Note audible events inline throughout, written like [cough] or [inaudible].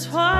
Twilight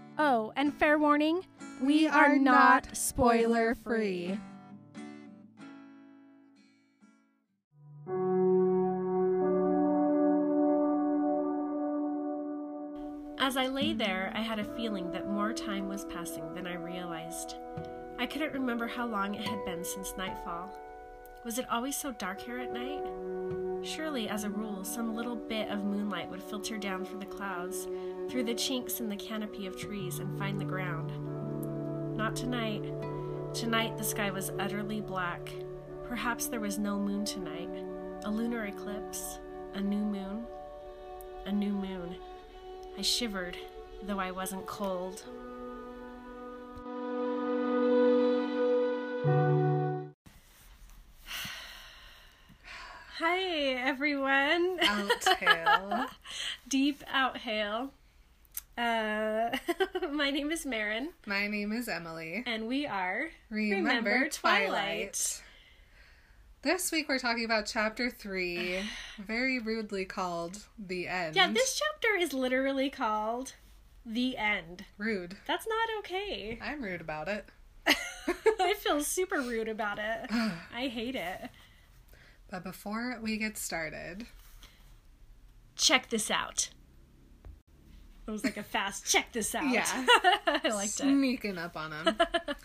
Oh, and fair warning, we, are, not spoiler free. As I lay there, I had a feeling that more time was passing than I realized. I couldn't remember how long it had been since nightfall. Was it always so dark here at night? Surely, as a rule, some little bit of moonlight would filter down from the clouds, through the chinks in the canopy of trees, and find the ground. Not tonight. Tonight, the sky was utterly black. Perhaps there was no moon tonight. A lunar eclipse. A new moon. A new moon. I shivered, though I wasn't cold. [sighs] Hi, everyone. Outtail. [laughs] Deep outhale. Uh, [laughs] my name is Marin, My name is Emily. and we are Remember, Twilight. This week we're talking about chapter three, [sighs] very rudely called The End. Yeah, this chapter is literally called The End. Rude. That's not okay. [laughs] I'm rude about it. [laughs] I feel super rude about it. [sighs] I hate it. But before we get started, Check this out. It was like a fast check this out. Yeah. [laughs] I liked it. sneaking up on him.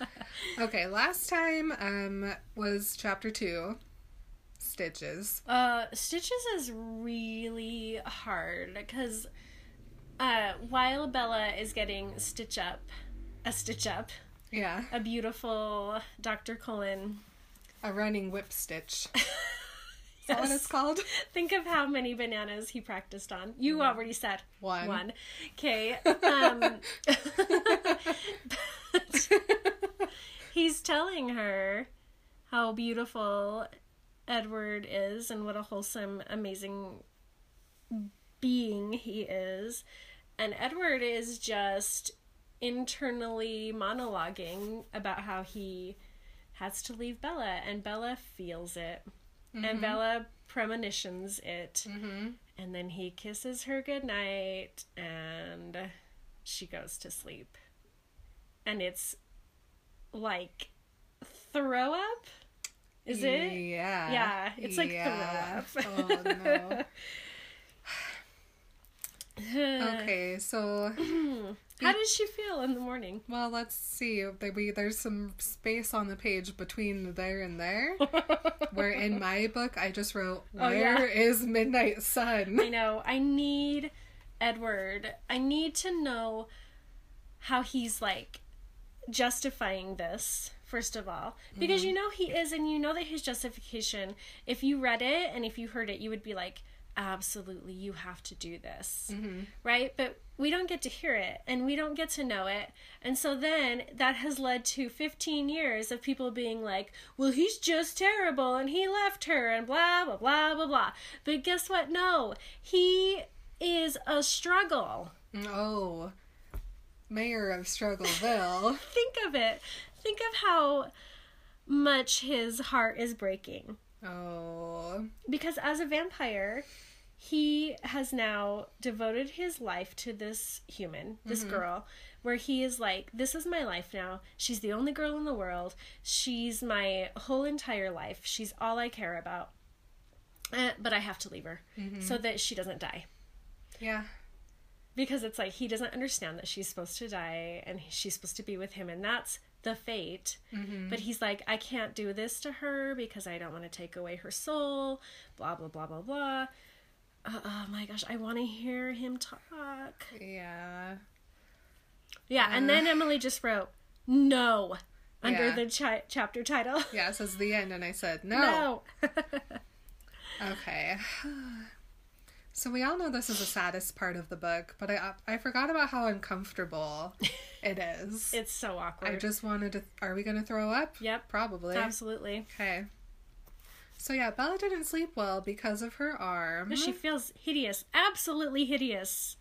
[laughs] okay, last time um was chapter two, Stitches. Uh, Stitches is really hard because uh, while Bella is getting Stitch Up, a Stitch Up, Yeah, a beautiful Dr. Cullen. a running whip stitch. [laughs] Is that what it's called? [laughs] Think of how many bananas he practiced on. You already said One. One. Okay. Um, but [laughs] he's telling her how beautiful Edward is and what a wholesome, amazing being he is. And Edward is just internally monologuing about how he has to leave Bella, and Bella feels it. And Bella premonitions it. Mm-hmm. And then he kisses her goodnight and she goes to sleep. And it's like throw up? Is it? Yeah. Yeah, it's like yeah. throw up. Oh no. [laughs] [laughs] Okay, so [clears throat] How does she feel in the morning? well, let's see. There we there's some space on the page between there and there. [laughs] Where in my book I just wrote, Oh, "Where is yeah. Midnight Sun?" I know. I need Edward. I need to know how he's like justifying this, first of all. Because mm-hmm. you know he is, and you know that his justification, if you read it and if you heard it, you would be like, absolutely, you have to do this. Mm-hmm. Right? But we don't get to hear it and we don't get to know it. And so then that has led to 15 years of people being like, well, he's just terrible and he left her and blah, blah, blah, blah, blah. But guess what? No, he is a struggle. Oh, mayor of Struggleville. [laughs] Think of it. Think of how much his heart is breaking. oh, Because as a vampire, he has now devoted his life to this human, this mm-hmm. girl, where he is like, This is my life now. She's the only girl in the world. She's my whole entire life. She's all I care about. Uh, but I have to leave her mm-hmm. so that she doesn't die. yeah. because it's like he doesn't understand that she's supposed to die and she's supposed to be with him and that's the fate mm-hmm. but he's like i can't do this to her because i don't want to take away her soul blah blah blah blah blah uh, oh my gosh i want to hear him talk Yeah. yeah and then emily just wrote no under Yeah. the chi- chapter title Yeah, it says the end, and I said no. no [laughs] Okay. [sighs] So we all know this is the saddest part of the book, but I I forgot about how uncomfortable [laughs] it is. it's so awkward I just wanted to. Are we going to throw up? Yep. Probably. absolutely Okay. So yeah, Bella didn't sleep well because of her arm. she feels hideous absolutely hideous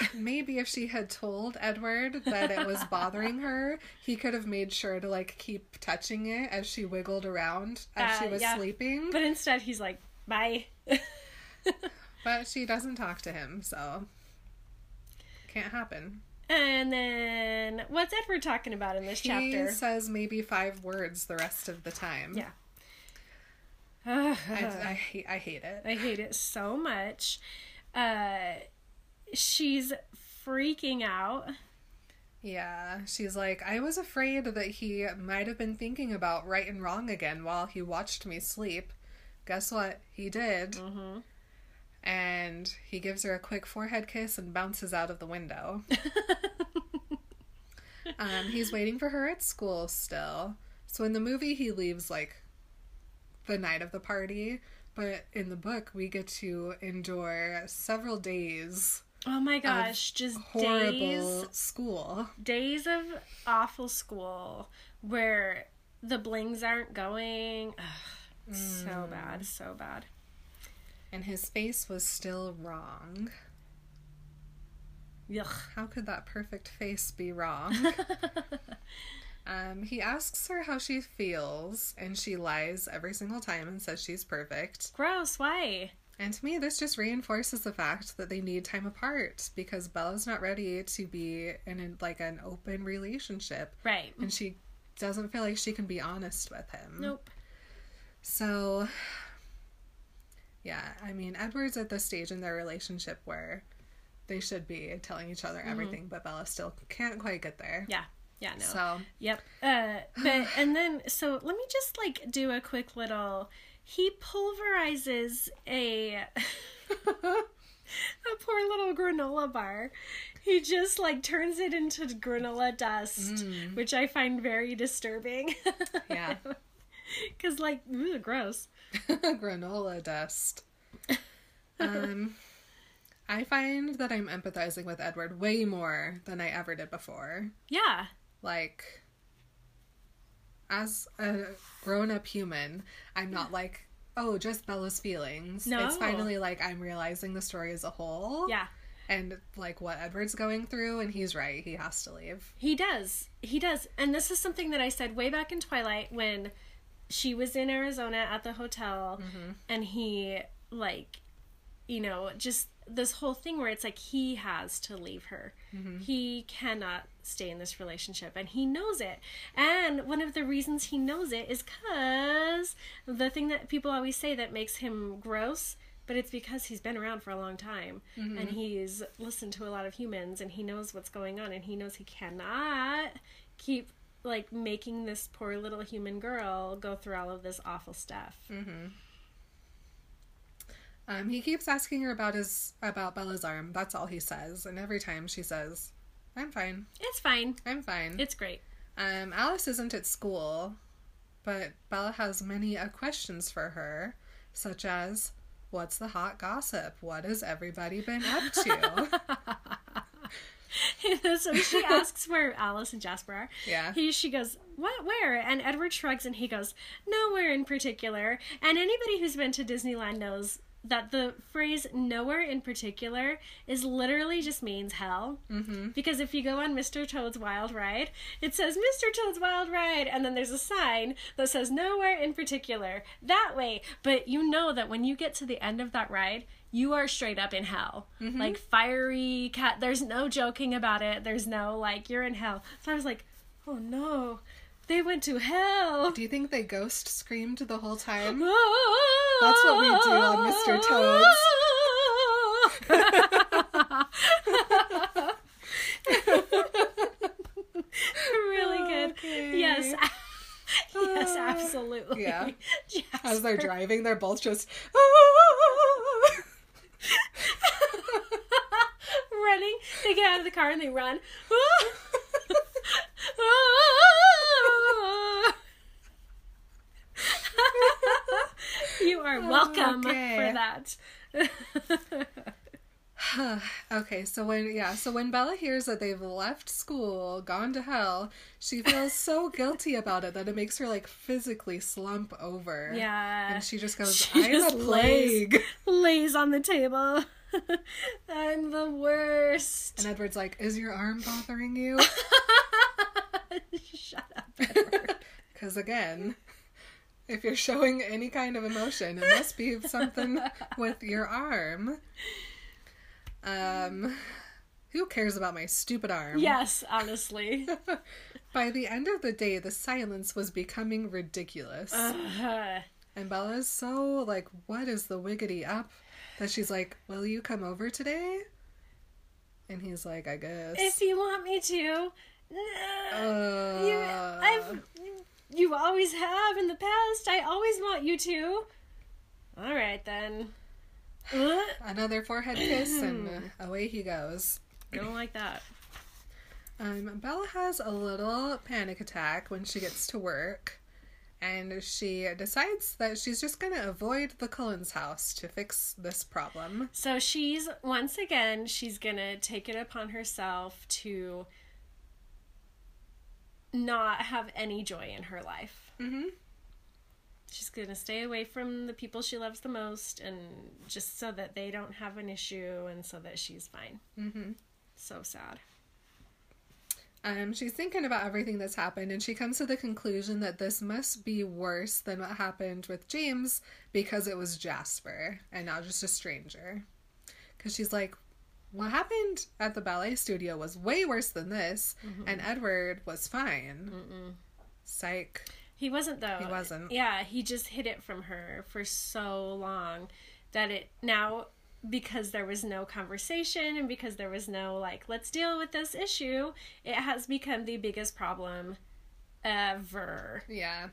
[sighs] Maybe if she had told Edward that it was bothering her, he could have made sure to like keep touching it as she wiggled around as she Uh, was yeah. sleeping. but instead he's like bye [laughs] But she doesn't talk to him, so can't happen. And then what's Edward talking about in this He chapter? says maybe five words the rest of the time. Yeah. I, [laughs] I hate I hate it. I hate it so much. Uh, she's freaking out. Yeah, she's like, I was afraid that he might have been thinking about right and wrong again while he watched me sleep. Guess what? He did. Mm-hmm. And he gives her a quick forehead kiss and bounces out of the window. [laughs] um, he's waiting for her at school still. So in the movie, he leaves like the night of the party, but in the book, we get to endure several days Oh my gosh, just horrible days school. days of awful school where the blings aren't going. Ugh, So Mm. bad, so bad. And his face was still wrong. Yuck. How could that perfect face be wrong? [laughs] um, he asks her how she feels, and she lies every single time and says she's perfect. Gross. Why? And to me, this just reinforces the fact that they need time apart because Bella's not ready to be in like an open relationship, Right. and she doesn't feel like she can be honest with him. Nope. So, yeah, I mean, Edward's at the stage in their relationship where they should be telling each other everything, but Bella still can't quite get there. Yeah. Yeah. No. So, Yep. Uh, but [sighs] and then so let me just like do a quick little. He pulverizes a [laughs] a poor little granola bar. He just like turns it into granola dust, which I find very disturbing. Yeah. [laughs] Cause like, ooh, gross. [laughs] granola dust. Um, I find that I'm empathizing with Edward way more than I ever did before. Yeah. Like, as a grown up human, I'm not like, oh, just Bella's feelings. No. It's finally like I'm realizing the story as a whole. Yeah. And like what Edward's going through, and he's right. He has to leave. He does. He does. And this is something that I said way back in Twilight when she was in Arizona at the hotel mm-hmm. and he like you know, just this whole thing where it's like he has to leave her. Mm-hmm. He cannot stay in this relationship and he knows it. And one of the reasons he knows it is cuz the thing that people always say that makes him gross but it's because he's been around for a long time and he's listened to a lot of humans and he knows what's going on and he knows he cannot keep like making this poor little human girl go through all of this awful stuff. Um, he keeps asking her about his about Bella's arm. That's all he says, and every time she says, "I'm fine. It's fine. I'm fine." It's great. Um, Alice isn't at school, but Bella has many uh, questions for her, such as, What's the hot gossip? What has everybody been up to? [laughs] so she [laughs] asks where Alice and Jasper are. Yeah. He she goes, What where? And Edward shrugs and he goes, Nowhere in particular. And anybody who's been to Disneyland knows that the phrase nowhere in particular is literally just means hell. Mm-hmm. Because if you go on Mr. Toad's Wild Ride, it says Mr. Toad's Wild Ride, and then there's a sign that says nowhere in particular that way. But you know that when you get to the end of that ride, you are straight up in hell. Like fiery cat, there's no joking about it. There's no like, you're in hell. So I was like, oh no, they went to hell. Do you think they ghost screamed the whole time? [laughs] That's what we do on Mr. [laughs] really good. Okay. Yes. Uh, [laughs] yes, absolutely. Yeah. Jasper. As they're driving, they're both just. [laughs] running. They get out of the car and they run. Are oh, welcome Okay. for that. [sighs] okay, so when yeah, so when Bella hears that they've left school, gone to hell, she feels so [laughs] guilty about it that it makes her like physically slump over. yeah. And she just goes, She I'm a lays- plague. [laughs] lays on the table. [laughs] I'm the worst. And Edward's like, Is your arm bothering you? Shut up. Edward. Because again, if you're showing any kind of emotion, it must be something with your arm. Um, who cares about my stupid arm? yes, honestly. [laughs] By the end of the day, the silence was becoming ridiculous. Ugh. And Bella's so like, what is the wiggity up? That she's like, will you come over today? And he's like, I guess. if you want me to. Uh, you, I've, you always have in the past. I always want you to. All right then. [sighs] Another forehead kiss, [clears throat] and uh, away he goes. I Don't like that. Um, Bella has a little panic attack when she gets to work, and she decides that she's just gonna avoid the Cullens house to fix this problem. So she's once again she's gonna take it upon herself to not have any joy in her life. Mm-hmm. She's gonna stay away from the people she loves the most, and just so that they don't have an issue, and so that she's fine. Mm-hmm. So sad. Um, she's thinking about everything that's happened, and she comes to the conclusion that this must be worse than what happened with James because it was Jasper and not just a stranger. Because she's like, what happened at the ballet studio was way worse than this, and Edward was fine. Psych. He wasn't though. He wasn't. Yeah, he just hid it from her for so long that it now because there was no conversation and because there was no like let's deal with this issue, it has become the biggest problem ever. Yeah.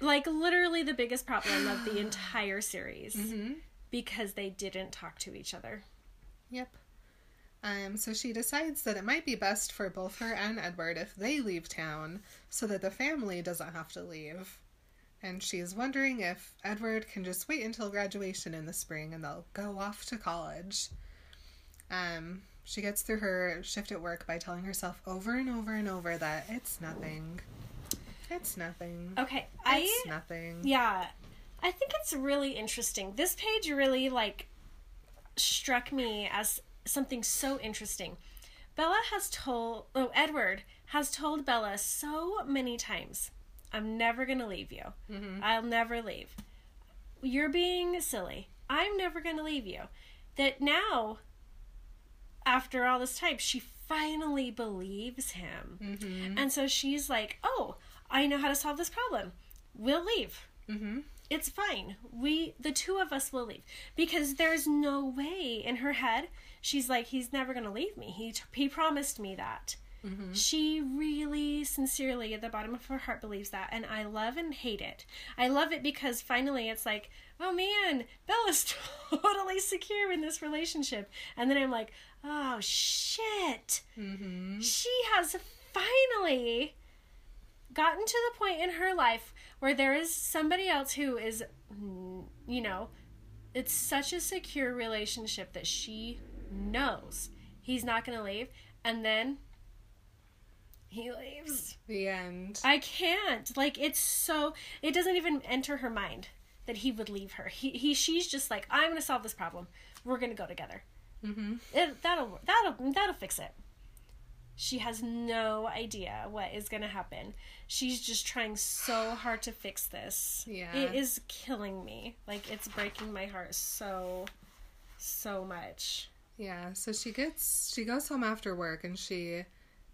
Like literally the biggest problem of the [sighs] entire series Mm-hmm. because they didn't talk to each other. Yep. Um, so she decides that it might be best for both her and Edward if they leave town so that the family doesn't have to leave. And she's wondering if Edward can just wait until graduation in the spring and they'll go off to college. Um, she gets through her shift at work by telling herself over and over and over that it's nothing. It's nothing. Okay, I It's nothing. Yeah. I think it's really interesting. This page really like struck me as something so interesting. Bella has told oh Edward has told Bella so many times, I'm never going to leave you. I'll never leave. You're being silly. I'm never going to leave you. That now after all this time she finally believes him. Mm-hmm. And so she's like, "Oh, I know how to solve this problem. We'll leave. Mm-hmm. It's fine. We, the two of us, will leave because there's no way in her head. She's like, he's never gonna leave me. He he promised me that. She really, sincerely, at the bottom of her heart, believes that, and I love and hate it. I love it because finally, it's like, oh man, Bella's [laughs] totally secure in this relationship, and then I'm like, oh shit Mm-hmm. she has finally gotten to the point in her life where there is somebody else who is mm, you know it's such a secure relationship that she knows he's not to leave and then he leaves. The end. I can't. Like it's so it doesn't even enter her mind that he would leave her. He he she's just like I'm to solve this problem. We're to go together. Mhm. It, that'll that'll that'll fix it. She has no idea what is to happen. She's just trying so hard to fix this. Yeah. It is killing me. Like it's breaking my heart so so much. Yeah, so she gets she goes home after work and she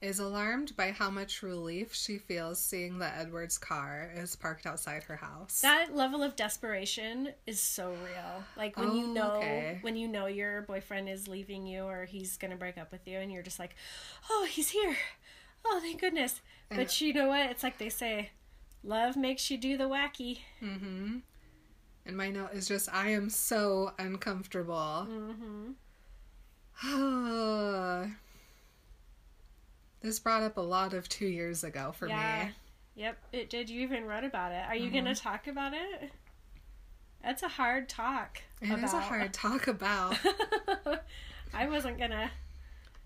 is alarmed by how much relief she feels seeing that Edward's car is parked outside her house. That level of desperation is so real. Like when you Oh, know okay. when you know your boyfriend is leaving you or he's going to break up with you and you're just like, "Oh, he's here. Oh, thank goodness." But you know what? It's like they say, love makes you do the wacky. mm-hmm. And my note is just I am so uncomfortable. Mhm. [sighs] this brought up a lot of two years ago for Yeah. me. Yep, it did. You even wrote about it. Are you going Mm-hmm. to talk about it? That's a hard talk. It is a hard [laughs] talk about. [laughs] I wasn't going to.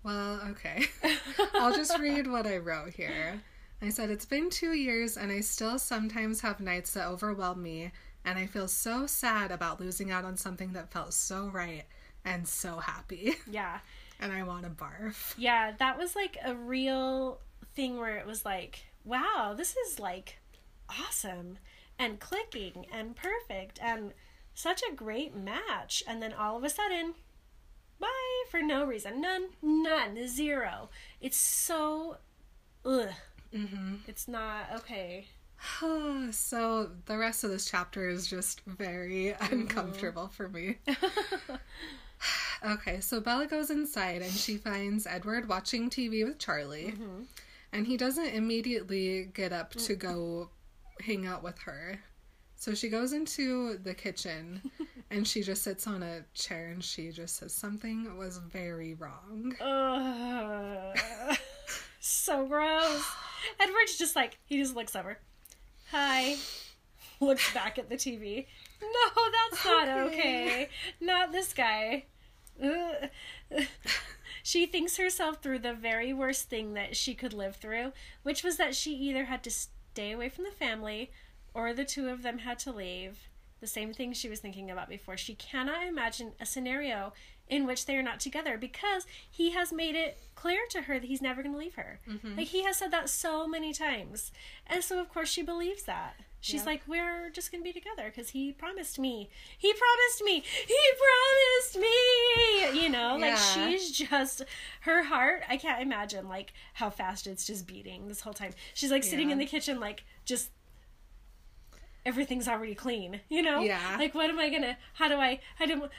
Well, okay. [laughs] I'll just read what I wrote here. I said, It's been two years, and I still sometimes have nights that overwhelm me, and I feel so sad about losing out on something that felt so right and so happy. [laughs] Yeah. and I want to barf. Yeah, that was like a real thing where it was like, wow, this is like awesome and clicking and perfect and such a great match. And then all of a sudden, bye for no reason. None, none, zero. It's so, ugh. Mm-hmm. It's not okay. [sighs] so the rest of this chapter is just very uncomfortable for me. [laughs] okay, so Bella goes inside and she finds Edward watching TV with Charlie. Mm-hmm. And he doesn't immediately get up to mm. go hang out with her. So she goes into the kitchen [laughs] and she just sits on a chair and she just says something was very wrong. Ugh. [laughs] so gross. Edward's just like, he just looks over. Hi. [laughs] Looks back at the TV. No, that's not Okay. okay. Not this guy. [laughs] She thinks herself through the very worst thing that she could live through, which was that she either had to stay away from the family or the two of them had to leave. The same thing she was thinking about before. She cannot imagine a scenario in which they are not together because he has made it clear to her that he's never going to leave her. Mm-hmm. Like he has said that so many times. And so of course she believes that. She's like, we're just to be together because he promised me. He promised me. He promised me. You know, like she's just her heart. I can't imagine like how fast it's just beating this whole time. She's like sitting in the kitchen, like just everything's already clean. You know, Yeah. Like, what am I gonna? How do I? I don't.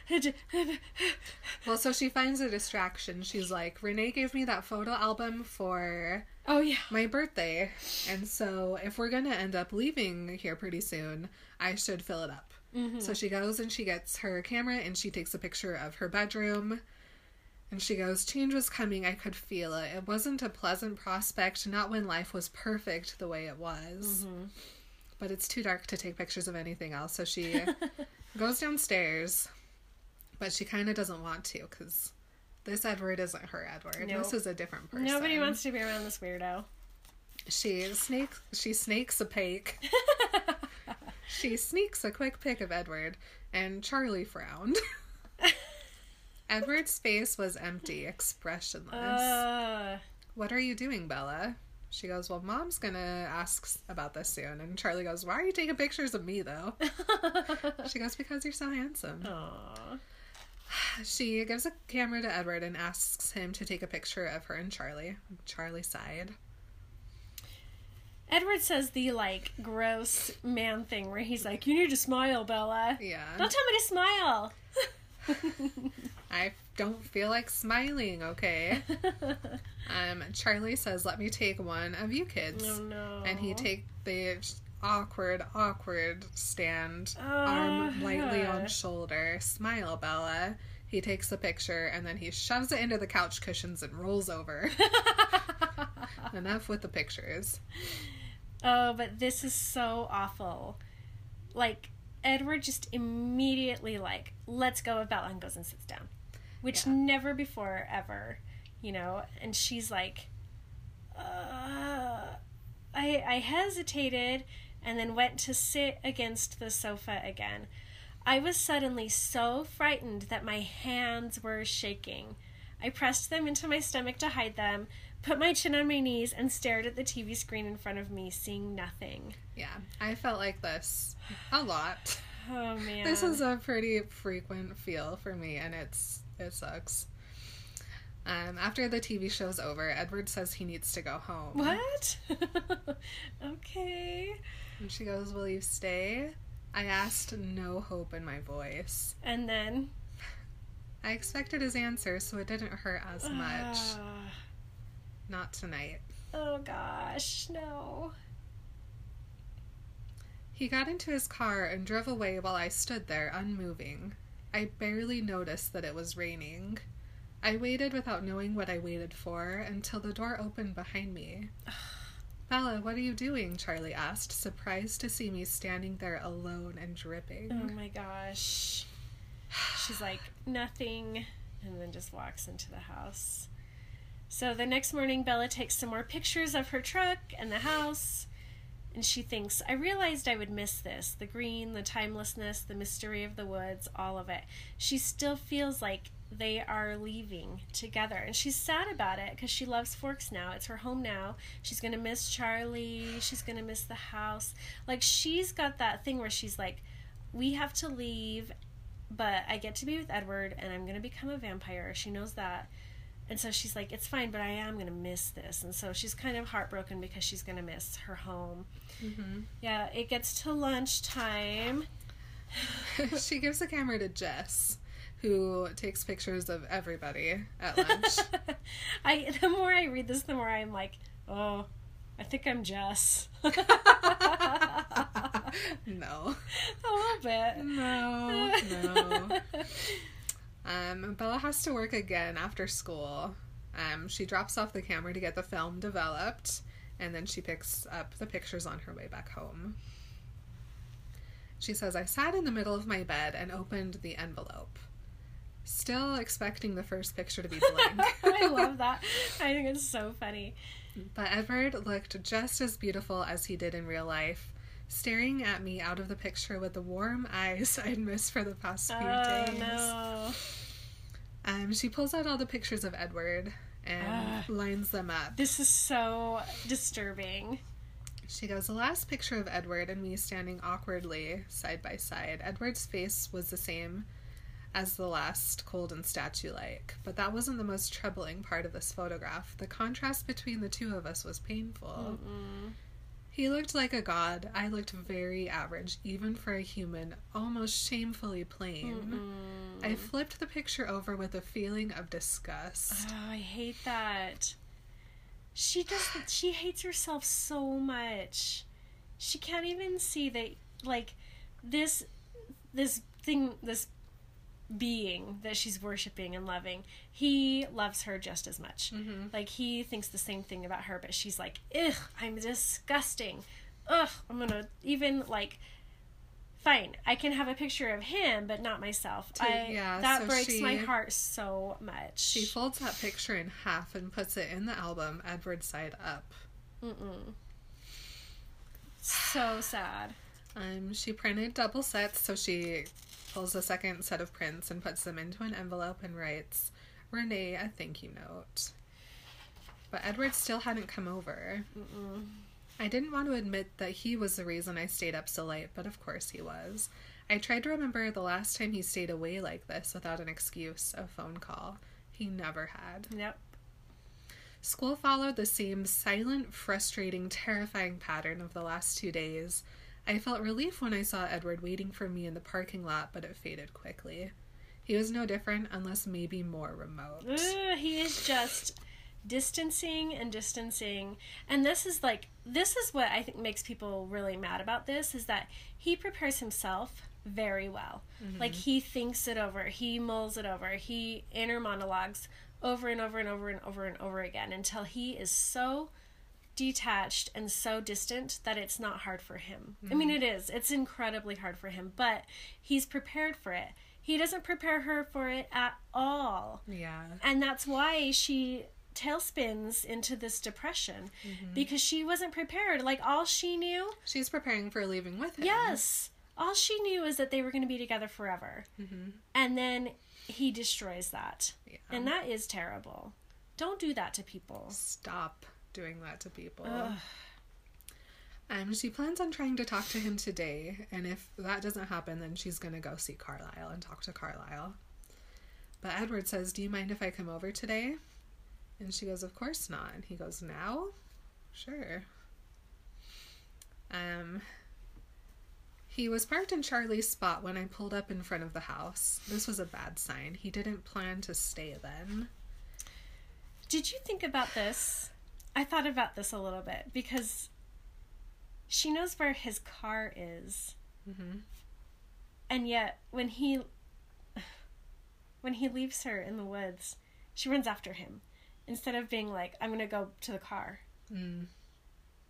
Well, so she finds a distraction. She's like, Renee gave me that photo album for Oh yeah. my birthday. And so if we're to end up leaving here pretty soon, I should fill it up. Mm-hmm. So she goes and she gets her camera and she takes a picture of her bedroom. And she goes, Change was coming. I could feel it. It wasn't a pleasant prospect, not when life was perfect the way it was. Mm-hmm. But it's too dark to take pictures of anything else. So she [laughs] goes downstairs, but she kind of doesn't want to because this Edward isn't her Edward. No. This is a different person. Nobody wants to be around this weirdo. She snakes. She snakes a pic. [laughs] she sneaks a quick pic of Edward, and Charlie frowned. [laughs] Edward's face was empty, expressionless. Uh, what are you doing, Bella? She goes, Well, mom's gonna ask about this soon. And Charlie goes, Why are you taking pictures of me, though? [laughs] she goes, Because you're so handsome. Aw. She gives a camera to Edward and asks him to take a picture of her and Charlie. Charlie sighed. Edward says the like gross man thing where he's like, "You need to smile, Bella. Yeah. Don't tell me to smile." [laughs] I don't feel like smiling, okay? [laughs] um, Charlie says, Let me take one of you kids. oh no. And he take the awkward, awkward stand, Oh, arm lightly yeah. on shoulder. Smile, Bella. He takes the picture and then he shoves it into the couch cushions and rolls over. [laughs] Enough with the pictures. Oh, but this is so awful. Like, Edward just immediately like lets go of Bella and goes and sits down, which Yeah. never before ever, you know. And she's like, uh, I I hesitated and then went to sit against the sofa again. I was suddenly so frightened that my hands were shaking. I pressed them into my stomach to hide them, put my chin on my knees, and stared at the TV screen in front of me, seeing nothing. Yeah, I felt like this a lot. [sighs] Oh man. This is a pretty frequent feel for me, and it's it sucks. Um, after the TV show's over, Edward says he needs to go home. What? [laughs] okay. And she goes, "Will you stay?" I asked, no hope in my voice. And then. I expected his answer, so it didn't hurt as much. Ah. Not tonight. oh gosh, no. He got into his car and drove away while I stood there unmoving. I barely noticed that it was raining. I waited without knowing what I waited for until the door opened behind me. [sighs] Bella, what are you doing? Charlie asked, surprised to see me standing there alone and dripping. Oh my gosh. She's like, nothing, and then just walks into the house. So the next morning, Bella takes some more pictures of her truck and the house, and she thinks, I realized I would miss this the green, the timelessness, the mystery of the woods, all of it. She still feels like they are leaving together, and she's sad about it because she loves Forks now. It's her home now. She's gonna miss Charlie, she's gonna miss the house. Like, she's got that thing where she's like, we have to leave, but I get to be with Edward and I'm going to become a vampire. She knows that. And so she's like, it's fine, but I am going to miss this. And so she's kind of heartbroken because she's going to miss her home. Mm-hmm. Yeah, it gets to lunchtime. [sighs] she gives the camera to Jess, who takes pictures of everybody at lunch. [laughs] I the more I read this, the more I'm like, oh, I think I'm Jess. [laughs] no. [laughs] A little bit. No, no. Um, Bella has to work again after school. Um, she drops off the camera to get the film developed, and then she picks up the pictures on her way back home. She says, I sat in the middle of my bed and opened the envelope, still expecting the first picture to be [laughs] blank. I love that. I think it's so funny. But Edward looked just as beautiful as he did in real life, staring at me out of the picture with the warm eyes [laughs] I'd missed for the past few Oh days. no. Um, she pulls out all the pictures of Edward and Ah. lines them up. This is so disturbing. She goes, The last picture of Edward and me standing awkwardly side by side. Edward's face was the same as the last, cold and statue like. But that wasn't the most troubling part of this photograph. The contrast between the two of us was painful. Mm-mm. He looked like a god. I looked very average, even for a human, almost shamefully plain. Mm-mm. I flipped the picture over with a feeling of disgust. Oh, I hate that. She just [sighs] She hates herself so much. She can't even see that, like, this, this thing, this being that she's worshiping and loving. He loves her just as much. Mhm. Like he thinks the same thing about her, but she's like, ugh, I'm disgusting. Ugh, I'm gonna even like. Fine, I can have a picture of him, but not myself. To- I, yeah, that so breaks my heart so much. She folds that picture in half and puts it in the album, Edward side up. Mm-mm. So sad. Um, she printed double sets, so she pulls a second set of prints and puts them into an envelope and writes Renee a thank you note. But Edward still hadn't come over. Mm-mm. I didn't want to admit that he was the reason I stayed up so late, but of course he was. I tried to remember the last time he stayed away like this without an excuse, a phone call. He never had. Yep. School followed the same silent, frustrating, terrifying pattern of the last two days. I felt relief when I saw Edward waiting for me in the parking lot, but it faded quickly. He was no different, unless maybe more remote. He is just distancing and distancing. And this is like this is what i think makes people really mad about this is that he prepares himself very well. Mm-hmm. Like he thinks it over. He mulls it over. He inner monologues over and over and over and over and over again until he is so detached and so distant that it's not hard for him. I mean, it is. It's incredibly hard for him, but he's prepared for it. He doesn't prepare her for it at all. Yeah. And that's why she tailspins into this depression mm-hmm. because she wasn't prepared. Like, all she knew, She's preparing for leaving with him. yes, all she knew is that they were going to be together forever. Mm-hmm. And then he destroys that. Yeah. And that is terrible. Don't do that to people. Stop doing that to people. Ugh. Um, she plans on trying to talk to him today, and if that doesn't happen, then she's gonna go see Carlisle and talk to Carlisle. But Edward says, Do you mind if I come over today? And she goes, Of course not. And he goes, Now? Sure. Um he was parked in Charlie's spot when I pulled up in front of the house. This was a bad sign. He didn't plan to stay then. Did you think about this? I thought about this a little bit because she knows where his car is. Mm-hmm. And yet when he when he leaves her in the woods, she runs after him instead of being like I'm going to go to the car. Mm.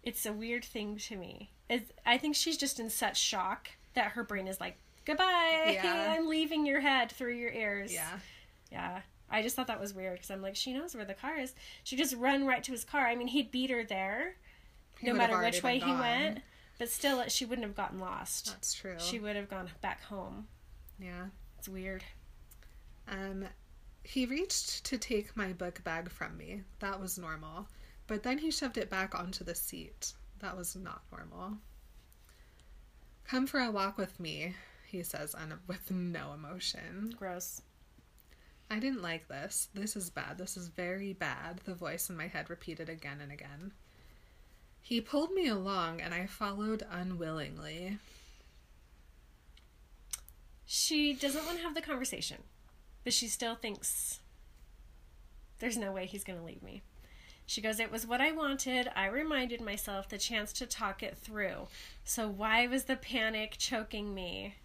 It's a weird thing to me. It's, I think she's just in such shock that her brain is like, "Goodbye. Yeah. [laughs] I'm leaving your head through your ears." Yeah. Yeah. I just thought that was weird because I'm like, she knows where the car is. She just run right to his car. I mean, he'd beat her there, He no matter which way he went. But still, she wouldn't have gotten lost. That's true. She would have gone back home. Yeah. It's weird. Um, he reached to take my book bag from me. That was normal. But then he shoved it back onto the seat. That was not normal. Come for a walk with me, he says and with no emotion. Gross. I didn't like this. This is bad. This is very bad, the voice in my head repeated again and again. He pulled me along and I followed unwillingly. She doesn't want to have the conversation, but she still thinks there's no way he's going to leave me. She goes, It was what I wanted. I reminded myself the chance to talk it through. So why was the panic choking me?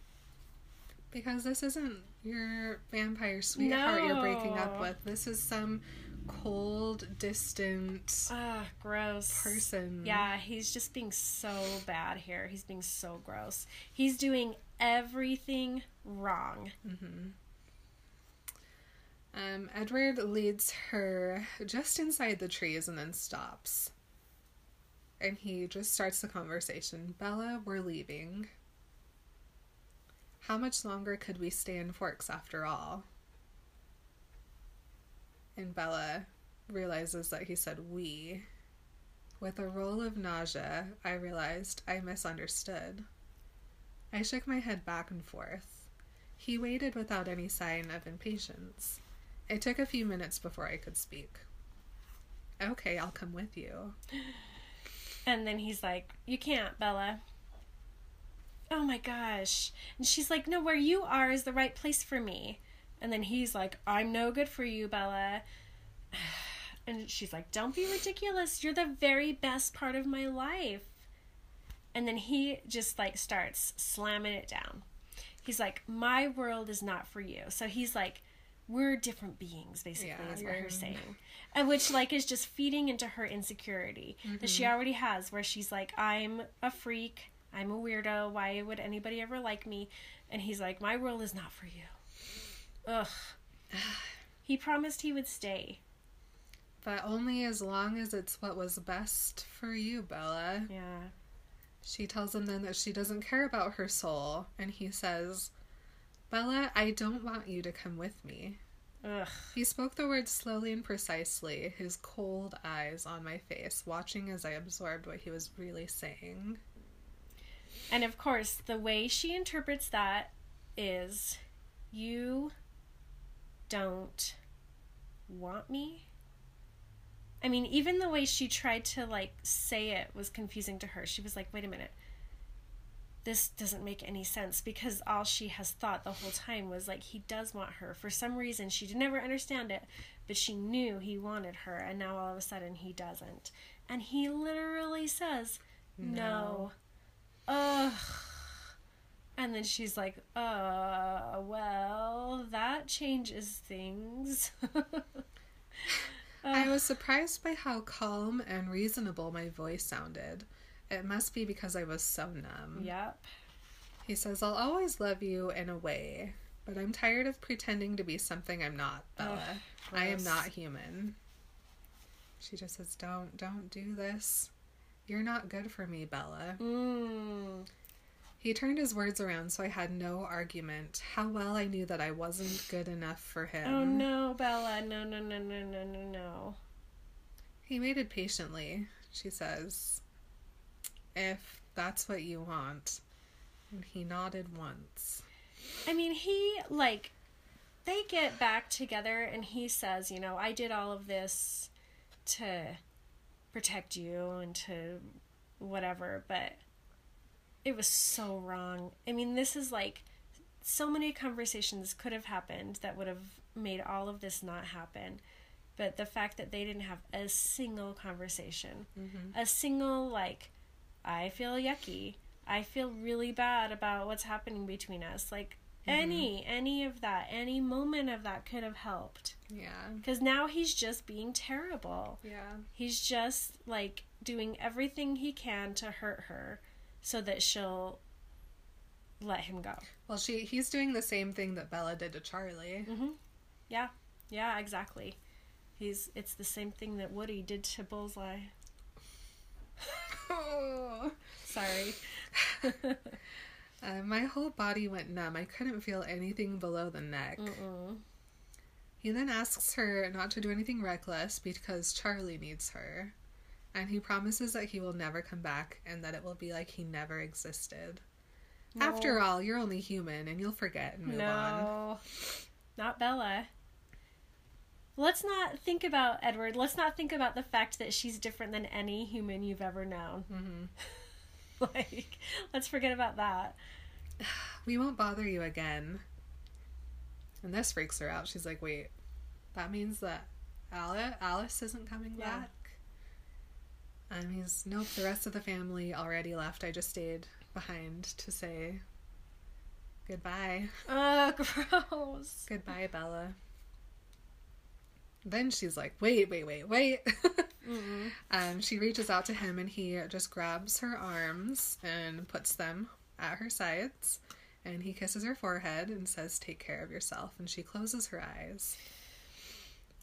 Because this isn't your vampire sweetheart you're breaking up with. This is some cold, distant Ah, gross. person. Yeah, he's just being so bad here. He's being so gross. He's doing everything wrong. Um, Edward leads her just inside the trees and then stops. And he just starts the conversation. Bella, we're leaving. How much longer could we stay in Forks after all? And Bella realizes that he said we. With a roll of nausea, I realized I misunderstood. I shook my head back and forth. He waited without any sign of impatience. It took a few minutes before I could speak. Okay, I'll come with you. And then he's like, You can't, Bella. Oh my gosh. And she's like, No, where you are is the right place for me. And then he's like, I'm no good for you, Bella. [sighs] And she's like, Don't be ridiculous. You're the very best part of my life. And then he just like starts slamming it down. He's like, My world is not for you. So he's like, We're different beings, basically, Yeah, is what you're- he's saying. And which like is just feeding into her insecurity that she mm-hmm. already has, where she's like, I'm a freak, I'm a weirdo, why would anybody ever like me? And he's like, My world is not for you. Ugh. [sighs] He promised he would stay. But only as long as it's what was best for you, Bella. Yeah. She tells him then that she doesn't care about her soul, and he says, Bella, I don't want you to come with me. Ugh. He spoke the words slowly and precisely, his cold eyes on my face, watching as I absorbed what he was really saying. And of course, the way she interprets that is you don't want me. I mean, even the way she tried to like say it was confusing to her. She was like, "Wait a minute. This doesn't make any sense because all she has thought the whole time was like he does want her. For some reason, she did never understand it, but she knew he wanted her and now all of a sudden he doesn't. And he literally says, "No." Ugh. And then she's like, uh, well, that changes things. [laughs] I was surprised by how calm and reasonable my voice sounded. It must be because I was so numb. Yep. He says, I'll always love you in a way, but I'm tired of pretending to be something I'm not, Bella. Ugh, I am not human. She just says, Don't, don't do this. You're not good for me, Bella. Mm. He turned his words around so I had no argument. How well I knew that I wasn't good enough for him. Oh no, Bella. No, no, no, no, no, no, no. He waited patiently, she says. If that's what you want. And he nodded once. I mean, he, like, they get back together and he says, you know, I did all of this to protect you and to whatever, but it was so wrong. I mean, this is like so many conversations could have happened that would have made all of this not happen. But the fact that they didn't have a single conversation, mm-hmm. a single, like, I feel yucky. I feel really bad about what's happening between us. Like, any, any of that, any moment of that could have helped. Yeah. Because now he's just being terrible. Yeah. He's just like doing everything he can to hurt her so that she'll let him go. Well, she he's doing the same thing that Bella did to Charlie. Mm-hmm. Yeah, yeah, exactly. He's it's the same thing that Woody did to Bullseye. [laughs] Sorry. [laughs] [laughs] Uh, my whole body went numb. I couldn't feel anything below the neck. Mm-mm. He then asks her not to do anything reckless because Charlie needs her. And he promises that he will never come back and that it will be like he never existed. No. After all, you're only human and you'll forget and move on. No, not Bella. Let's not think about Edward. Let's not think about the fact that she's different than any human you've ever known. hmm [laughs] like, let's forget about that. [sighs] We won't bother you again. And this freaks her out. She's like, wait, that means that Alice, Alice isn't coming Yeah. back? And he's, nope, the rest of the family already left. I just stayed behind to say goodbye. Ugh, [laughs] gross. Goodbye, Bella. Then she's like, wait, wait, wait, wait. [laughs] Mm-mm. um, she reaches out to him and he just grabs her arms and puts them at her sides. And he kisses her forehead and says, Take care of yourself. And she closes her eyes.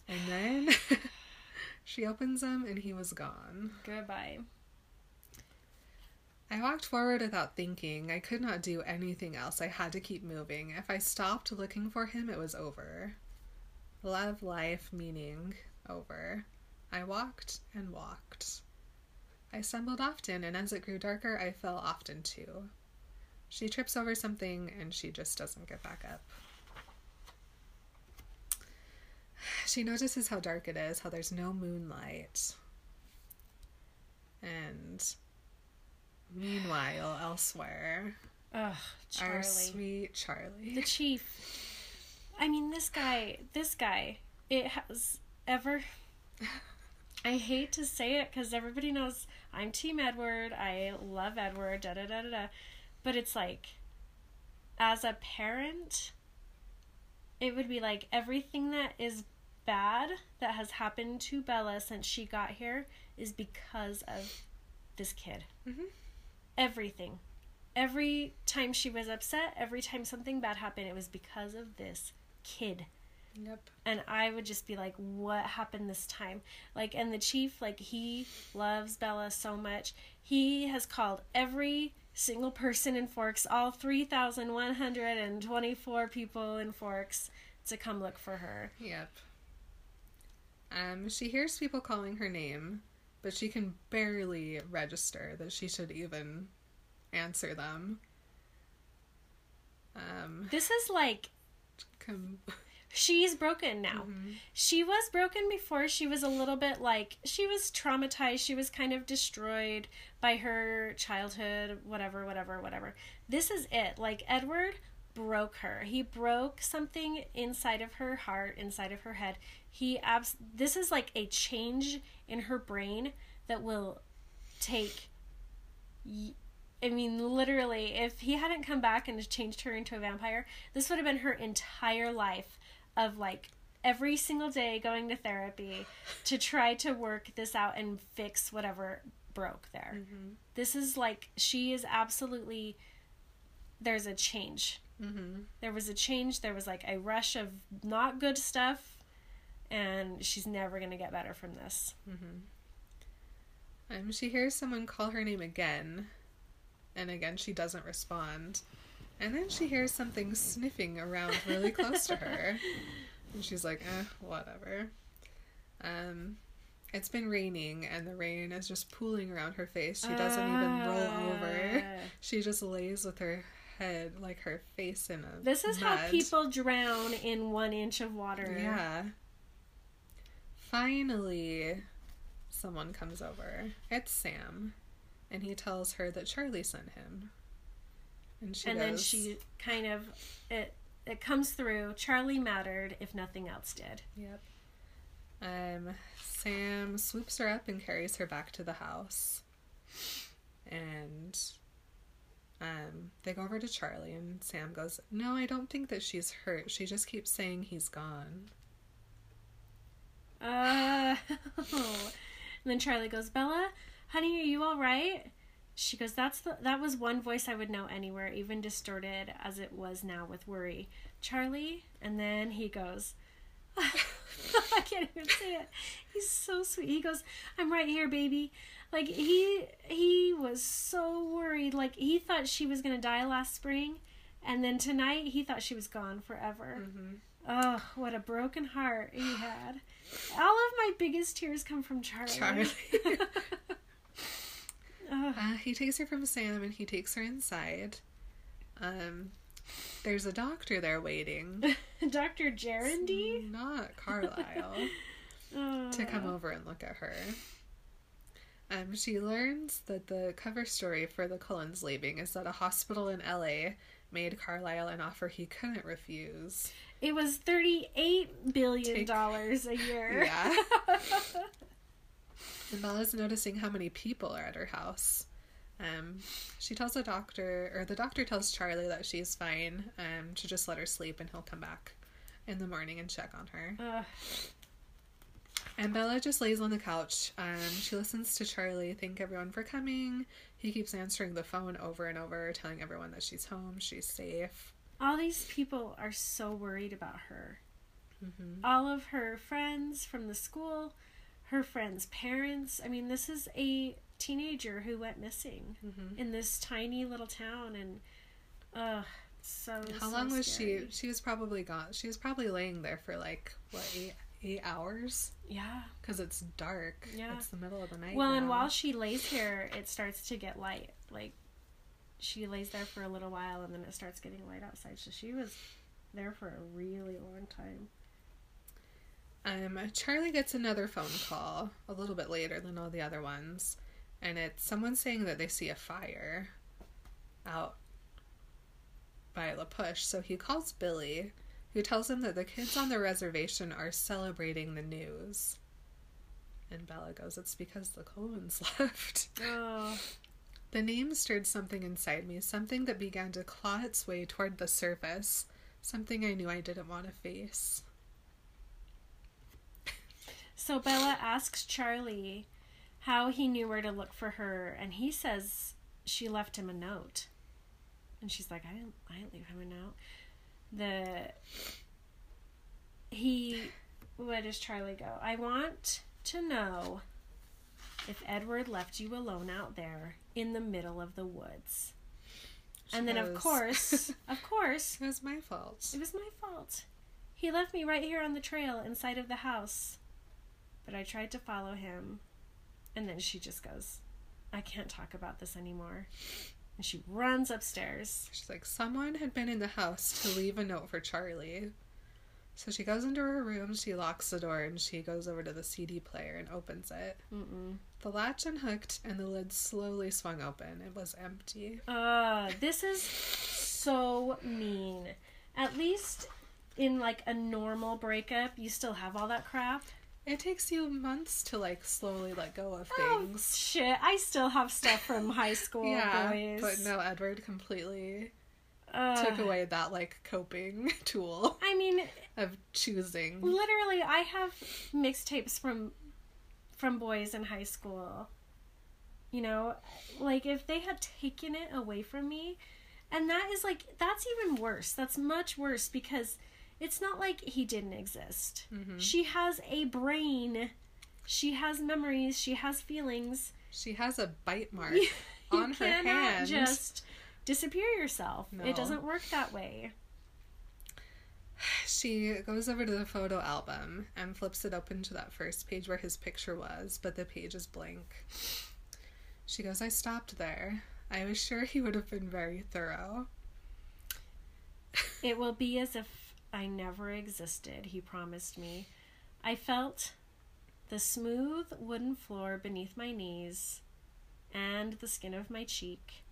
And then [laughs] she opens them and he was gone. Goodbye. I walked forward without thinking. I could not do anything else. I had to keep moving. If I stopped looking for him, it was over. Love, life, meaning, over. I walked and walked. I stumbled often, and as it grew darker, I fell often too. She trips over something and she just doesn't get back up. [sighs] She notices how dark it is, how there's no moonlight. And meanwhile, elsewhere, Ugh, our Charlie. sweet Charlie. The chief. [laughs] I mean, this guy, this guy, it has ever. [laughs] I hate to say it because everybody knows I'm Team Edward. I love Edward, da da da da da. But it's like, as a parent, it would be like everything that is bad that has happened to Bella since she got here is because of this kid. Mhm. Everything. Every time she was upset, every time something bad happened, it was because of this kid Yep. and I would just be like, "What happened this time?" Like, and the chief, like, he loves Bella so much. He has called every single person in Forks, all three thousand one hundred and twenty-four people in Forks, to come look for her. Yep. Um, she hears people calling her name, but she can barely register that she should even answer them. Um, This is like com- she's broken now. Mhm. She was broken before. She was a little bit like she was traumatized. She was kind of destroyed by her childhood, whatever, whatever, whatever. This is it. Like Edward broke her. He broke something inside of her heart, inside of her head. He abs this is like a change in her brain that will take y- I mean, literally, if he hadn't come back and changed her into a vampire, this would have been her entire life of like every single day going to therapy to try to work this out and fix whatever broke there. Mm-hmm. This is like she is absolutely there's a change. Mm-hmm. There was a change. There was like a rush of not good stuff, and she's never gonna get better from this. Um, she hears someone call her name again, and again she doesn't respond. And then she hears something sniffing around really close to her, [laughs] and she's like, "Eh, whatever." Um, it's been raining, and the rain is just pooling around her face. She doesn't even roll over. Ah. She just lays with her head, like her face in a. This is how people drown in one inch of water. Yeah. Finally, someone comes over. It's Sam, and he tells her that Charlie sent him. And she and goes, then she kind of it it comes through. Charlie mattered if nothing else did. Yep. Um, Sam swoops her up and carries her back to the house. And um, they go over to Charlie, and Sam goes, No, I don't think that she's hurt. She just keeps saying he's gone. Uh, [laughs] and then Charlie goes, Bella, honey, are you all right? She goes, That's the that was one voice I would know anywhere, even distorted as it was now with worry. Charlie, and then he goes, [laughs] I can't even say it. He's so sweet. He goes, "I'm right here, baby." Like he he was so worried. Like he thought she was gonna die last spring, and then tonight he thought she was gone forever. Mm-hmm. Oh, what a broken heart he had. All of my biggest tears come from Charlie. Charlie. [laughs] Uh, he takes her from Sam and he takes her inside. Um, there's a doctor there waiting. [laughs] Dr. Gerandy? Not Carlisle. [laughs] To come over and look at her. Um, she learns that the cover story for the Cullens leaving is that a hospital in LA made Carlisle an offer he couldn't refuse. It was $38 billion Take- a year. [laughs] Yeah. And Bella's noticing how many people are at her house. Um, she tells the doctor, or the doctor tells Charlie that she's fine, um, to just let her sleep and he'll come back in the morning and check on her. Ugh. And Bella just lays on the couch. Um, she listens to Charlie thank everyone for coming. He keeps answering the phone over and over, telling everyone that she's home, she's safe. All these people are so worried about her. Mm-hmm. All of her friends from the school, her friends' parents. I mean, this is a teenager who went missing Mm-hmm. in this tiny little town, and uh, so. How so long was scary. she? She was probably gone. She was probably laying there for like what eight eight hours Yeah. because it's dark. Yeah. it's the middle of the night. Well, and while she lays here, it starts to get light. Like, she lays there for a little while, and then it starts getting light outside. So she was there for a really long time. Um, Charlie gets another phone call a little bit later than all the other ones, and it's someone saying that they see a fire out by La Push. So he calls Billy, who tells him that the kids on the reservation are celebrating the news. And Bella goes, It's because the Cullens [laughs] left. Oh, The name stirred something inside me, something that began to claw its way toward the surface, something I knew I didn't want to face. So Bella asks Charlie how he knew where to look for her, and he says she left him a note. And she's like, I didn't, I didn't leave him a note. The he, what does Charlie go? I want to know if Edward left you alone out there in the middle of the woods. and then, of course, [laughs] of course, It was my fault. it was my fault. He left me right here on the trail inside of the house. But I tried to follow him. And then she just goes, I can't talk about this anymore. And she runs upstairs. She's like, someone had been in the house to leave a note for Charlie. So she goes into her room, she locks the door, and she goes over to the CD player and opens it. Mm-mm. The latch unhooked and the lid slowly swung open. It was empty. Uh, this is so mean. At least in like a normal breakup, you still have all that crap. It takes you months to like slowly let go of Oh, things. shit. I still have stuff from [laughs] high school, yeah, boys. but no, Edward completely uh, took away that like coping [laughs] tool I mean, of choosing. literally, I have mixtapes from from boys in high school. You know, like if they had taken it away from me, and that is like that's even worse. That's much worse because it's not like he didn't exist. Mm-hmm. She has a brain. She has memories. She has feelings. She has a bite [laughs] mark You, on her cannot hand. just disappear yourself. No. It doesn't work that way. [sighs] She goes over to the photo album and flips it open to that first page where his picture was, but the page is blank. She goes, I stopped there. I was sure he would have been very thorough. It will be as if I never existed, he promised me. I felt the smooth wooden floor beneath my knees and the skin of my cheek.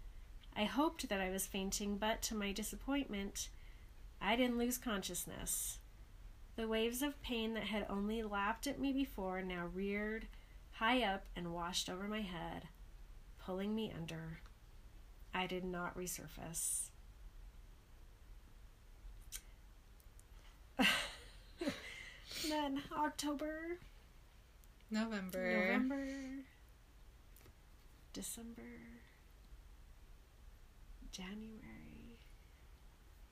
I hoped that I was fainting, but to my disappointment, I didn't lose consciousness. The waves of pain that had only lapped at me before now reared high up and washed over my head, pulling me under. I did not resurface. [laughs] then October, November. November, December, January.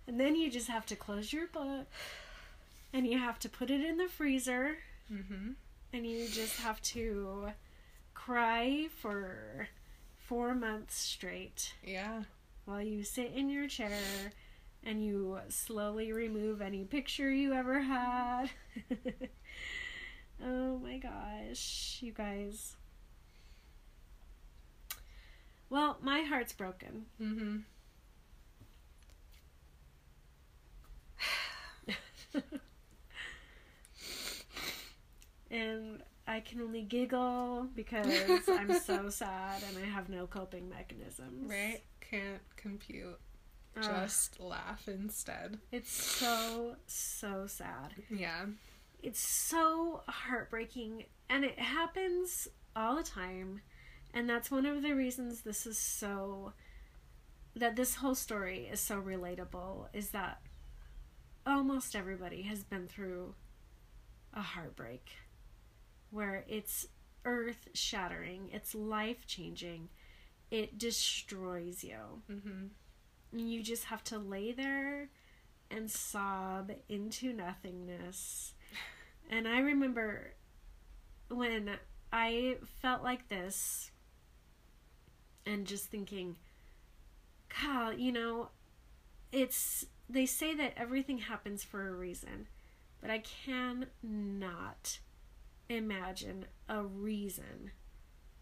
And then you just have to close your book and you have to put it in the freezer Mm-hmm. and you just have to cry for four months straight Yeah. while you sit in your chair and you slowly remove any picture you ever had. [laughs] oh my gosh, you guys. Well, my heart's broken. Mm-hmm. [sighs] and I can only giggle because I'm so [laughs] sad and I have no coping mechanisms. Right? Can't compute. Just laugh instead. It's so, so sad. Yeah. It's so heartbreaking and it happens all the time. And that's one of the reasons this is so that this whole story is so relatable is that almost everybody has been through a heartbreak where it's earth shattering, it's life changing, it destroys you. Mm-hmm. You just have to lay there and sob into nothingness. [laughs] And I remember when I felt like this and just thinking, God, you know, it's, they say that everything happens for a reason, but I cannot imagine a reason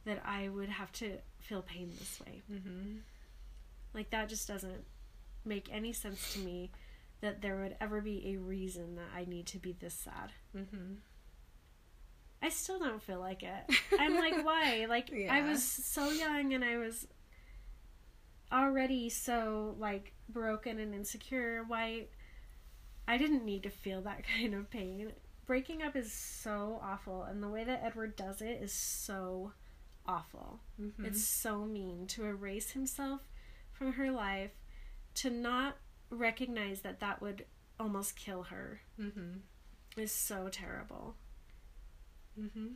that I would have to feel pain this way. Mm-hmm. Like that just doesn't make any sense to me that there would ever be a reason that I need to be this sad. Mm-hmm. I still don't feel like it. [laughs] I'm like, why? Like I was so young and I was already so like broken and insecure. Why I didn't need to feel that [laughs] kind of pain. Breaking up is so awful and the way that Edward does it is so awful. Mm-hmm. It's so mean to erase himself from her life, to not recognize that that would almost kill her Mm-hmm. is so terrible. Mm-hmm.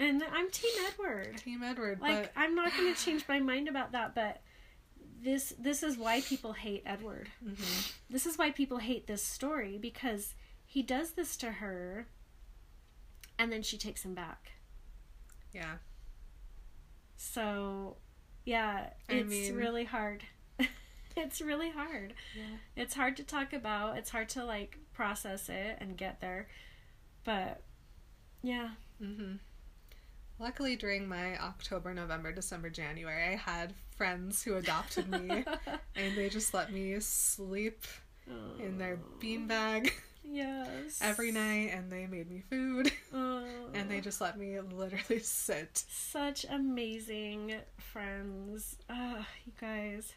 And I'm Team Edward. Team Edward, Like but I'm not going [sighs] to change my mind about that, but this this is why people hate Edward. Mhm. This is why people hate this story because he does this to her and then she takes him back. yeah, So, yeah, I it's mean- really hard. [laughs] it's really hard. yeah, It's hard to talk about. It's hard to like process it and get there. But yeah. mm-hmm. Luckily, during my October, November, December, January, I had friends who adopted me, [laughs] and they just let me sleep in their beanbag [laughs] Yes. every night, and they made me food, Oh, [laughs] and they just let me literally [laughs] sit. such amazing friends. Ah, you guys.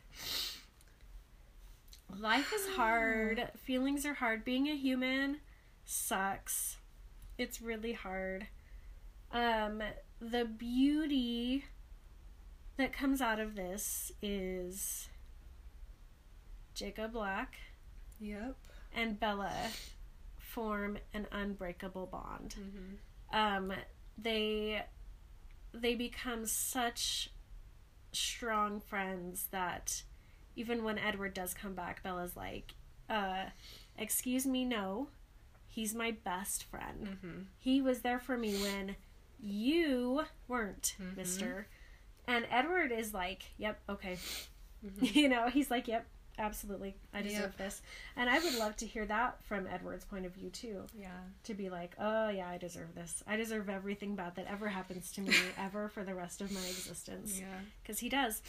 Life is [sighs] hard. Feelings are hard. Being a human sucks. It's really hard. Um, the beauty that comes out of this is Jacob Black Yep. And Bella form an unbreakable bond. Mm-hmm. Um, they they become such strong friends that even when Edward does come back, Bella's like, uh, "Excuse me, no, he's my best friend. Mm-hmm. He was there for me when you weren't, Mhm. Mister." And Edward is like, "Yep, okay." Mhm. [laughs] you know, he's like, "Yep, absolutely, I deserve Yep. this." And I would love to hear that from Edward's point of view too Yeah. to be like, oh yeah, I deserve this. I deserve everything bad that ever happens to me [laughs] ever for the rest of my existence. Yeah. Because he does.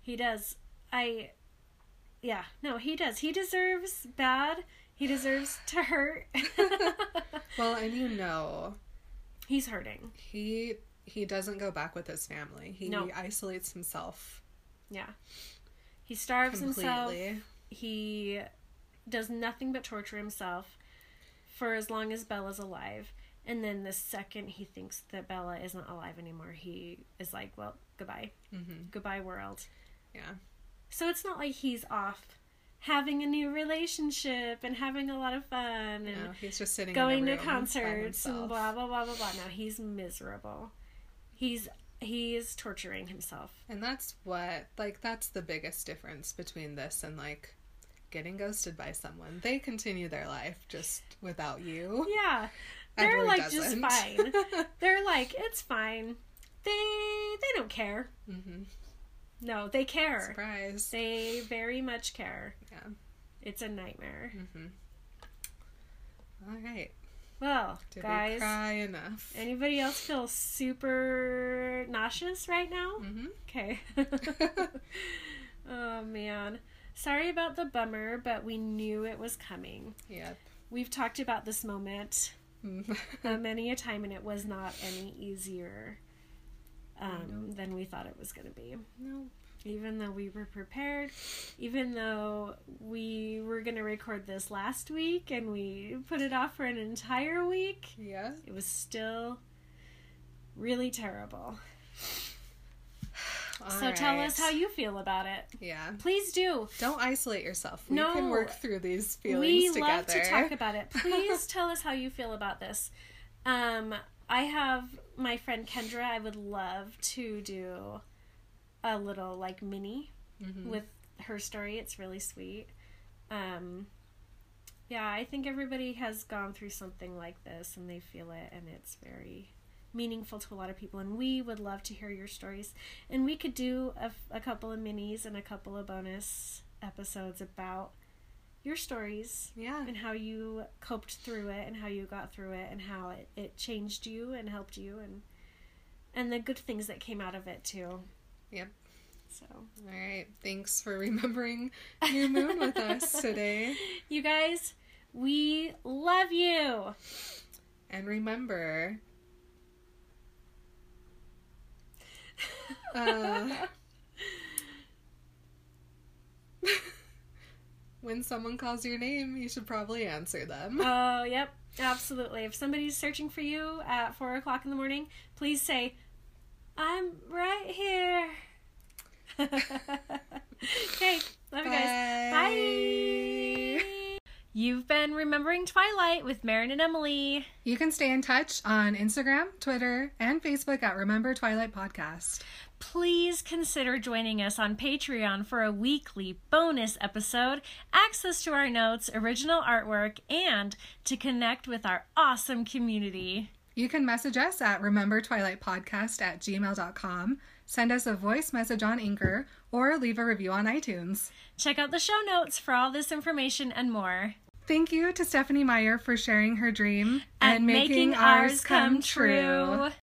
He does. I. Yeah, no, he does. He deserves bad. He deserves to hurt. [laughs] Well, and you know, He's hurting. he he doesn't go back with his family. He No. isolates himself Yeah. He starves himself. He does nothing but torture himself for as long as Bella's alive. And then the second he thinks that Bella isn't alive anymore, he is like, well, goodbye. Mm-hmm. Goodbye, world. Yeah. So it's not like he's off having a new relationship and having a lot of fun and No, he's just sitting going in to concerts and blah blah blah blah blah. No, he's miserable. He's he's torturing himself. And that's what like that's the biggest difference between this and like getting ghosted by someone. They continue their life just without you. Yeah. They're Edward like doesn't. just fine. [laughs] They're like, it's fine. They they don't care. Mm-hmm. No, they care. Surprise. They very much care. Yeah. It's a nightmare. Mm-hmm. All right. Well, Did we guys, cry enough? anybody else feel super nauseous right now? hmm Okay. [laughs] oh man. Sorry about the bummer, but we knew it was coming. Yep. We've talked about this moment uh, [laughs] many a time, and it was not any easier um, than we thought it was going to be. no. Even though we were prepared, even though we were going to record this last week and we put it off for an entire week, Yeah. it was still really terrible. All [sighs] so tell us how you feel about it. Yeah. Please do. Don't isolate yourself. We No. can work through these feelings we together. love to talk about it. [laughs] Please tell us how you feel about this. Um, I have my friend Kendra. I would love to do a little like mini Mhm. with her story. It's really sweet. Um, yeah, I think everybody has gone through something like this and they feel it, and it's very meaningful to a lot of people. And we would love to hear your stories. And we could do a, a couple of minis and a couple of bonus episodes about your stories Yeah. and how you coped through it and how you got through it and how it, it changed you and helped you and and the good things that came out of it too. Yep. So All right. Thanks for remembering New Moon with us [laughs] today. you guys, we love you. And remember, [laughs] uh, [laughs] when someone calls your name, you should probably answer them. Oh, yep, absolutely. If somebody's searching for you at four o'clock in the morning, please say, "I'm right here." [laughs] okay, love you guys. Bye. You've been remembering Twilight with Marin and Emily. You can stay in touch on Instagram, Twitter, and Facebook at Remember Twilight Podcast. Please consider joining us on Patreon for a weekly bonus episode, access to our notes, original artwork, and to connect with our awesome community. You can message us at remembertwilightpodcast Twilight Podcast at gmail.com, send us a voice message on Anchor, or leave a review on iTunes. Check out the show notes for all this information and more. Thank you to Stephenie Meyer for sharing her dream And making ours come true.